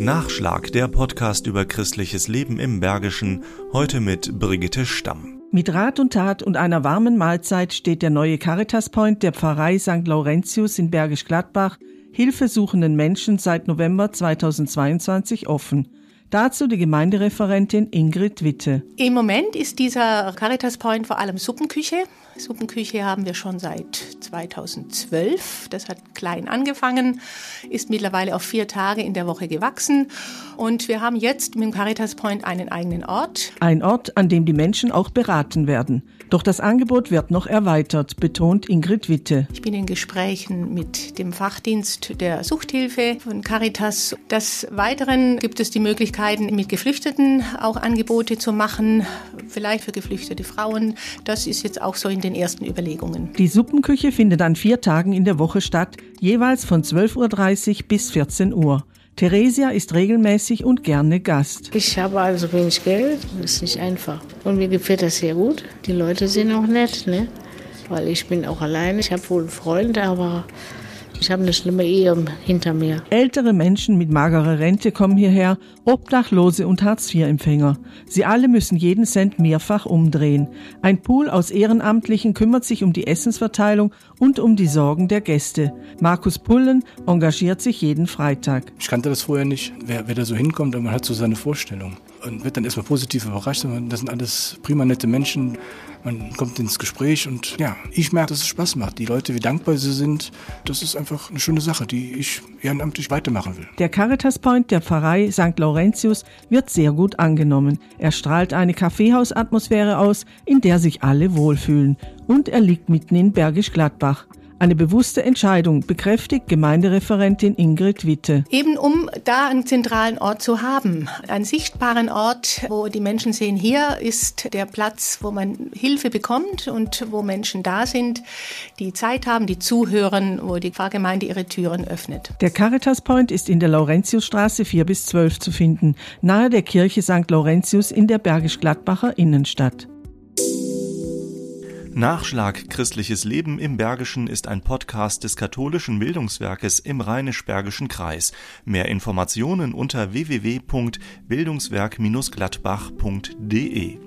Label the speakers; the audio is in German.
Speaker 1: Nachschlag, der Podcast über christliches Leben im Bergischen, heute mit Brigitte Stamm.
Speaker 2: Mit Rat und Tat und einer warmen Mahlzeit steht der neue Caritas Point der Pfarrei St. Laurentius in Bergisch Gladbach hilfesuchenden Menschen seit November 2022 offen. Dazu die Gemeindereferentin Ingrid Witte.
Speaker 3: Im Moment ist dieser Caritas Point vor allem Suppenküche. Suppenküche haben wir schon seit 2012. Das hat klein angefangen, ist mittlerweile auf vier Tage in der Woche gewachsen. Und wir haben jetzt mit dem Caritas Point einen eigenen Ort.
Speaker 2: Ein Ort, an dem die Menschen auch beraten werden. Doch das Angebot wird noch erweitert, betont Ingrid Witte.
Speaker 3: Ich bin in Gesprächen mit dem Fachdienst der Suchthilfe von Caritas. Des Weiteren gibt es die Möglichkeiten, mit Geflüchteten auch Angebote zu machen, vielleicht für geflüchtete Frauen. Das ist jetzt auch so in den ersten Überlegungen.
Speaker 2: Die Suppenküche findet an vier Tagen in der Woche statt, jeweils von 12.30 Uhr bis 14 Uhr. Theresia ist regelmäßig und gerne Gast.
Speaker 4: Ich habe also wenig Geld, das ist nicht einfach. Und mir gefällt das sehr gut. Die Leute sind auch nett, ne? Weil ich bin auch alleine. Ich habe wohl einen Freund, aber ich habe eine schlimme Ehe hinter mir.
Speaker 2: Ältere Menschen mit magerer Rente kommen hierher, Obdachlose und Hartz-IV-Empfänger. Sie alle müssen jeden Cent mehrfach umdrehen. Ein Pool aus Ehrenamtlichen kümmert sich um die Essensverteilung und um die Sorgen der Gäste. Markus Pullen engagiert sich jeden Freitag.
Speaker 5: Ich kannte das vorher nicht, wer, wer da so hinkommt und man hat so seine Vorstellung. Und wird dann erstmal positiv überrascht. Das sind alles prima nette Menschen. Man kommt ins Gespräch und ja, ich merke, dass es Spaß macht. Die Leute, wie dankbar sie sind, das ist einfach eine schöne Sache, die ich ehrenamtlich weitermachen will.
Speaker 2: Der Caritas Point der Pfarrei St. Laurentius wird sehr gut angenommen. Er strahlt eine Kaffeehausatmosphäre aus, in der sich alle wohlfühlen. Und er liegt mitten in Bergisch Gladbach. Eine bewusste Entscheidung, bekräftigt Gemeindereferentin Ingrid Witte.
Speaker 3: Eben um da einen zentralen Ort zu haben, einen sichtbaren Ort, wo die Menschen sehen, hier ist der Platz, wo man Hilfe bekommt und wo Menschen da sind, die Zeit haben, die zuhören, wo die Pfarrgemeinde ihre Türen öffnet.
Speaker 2: Der Caritas Point ist in der Laurentiusstraße 4 bis 12 zu finden, nahe der Kirche St. Laurentius in der Bergisch-Gladbacher Innenstadt.
Speaker 1: Nachschlag Christliches Leben im Bergischen ist ein Podcast des katholischen Bildungswerkes im Rheinisch-Bergischen Kreis. Mehr Informationen unter www.bildungswerk-gladbach.de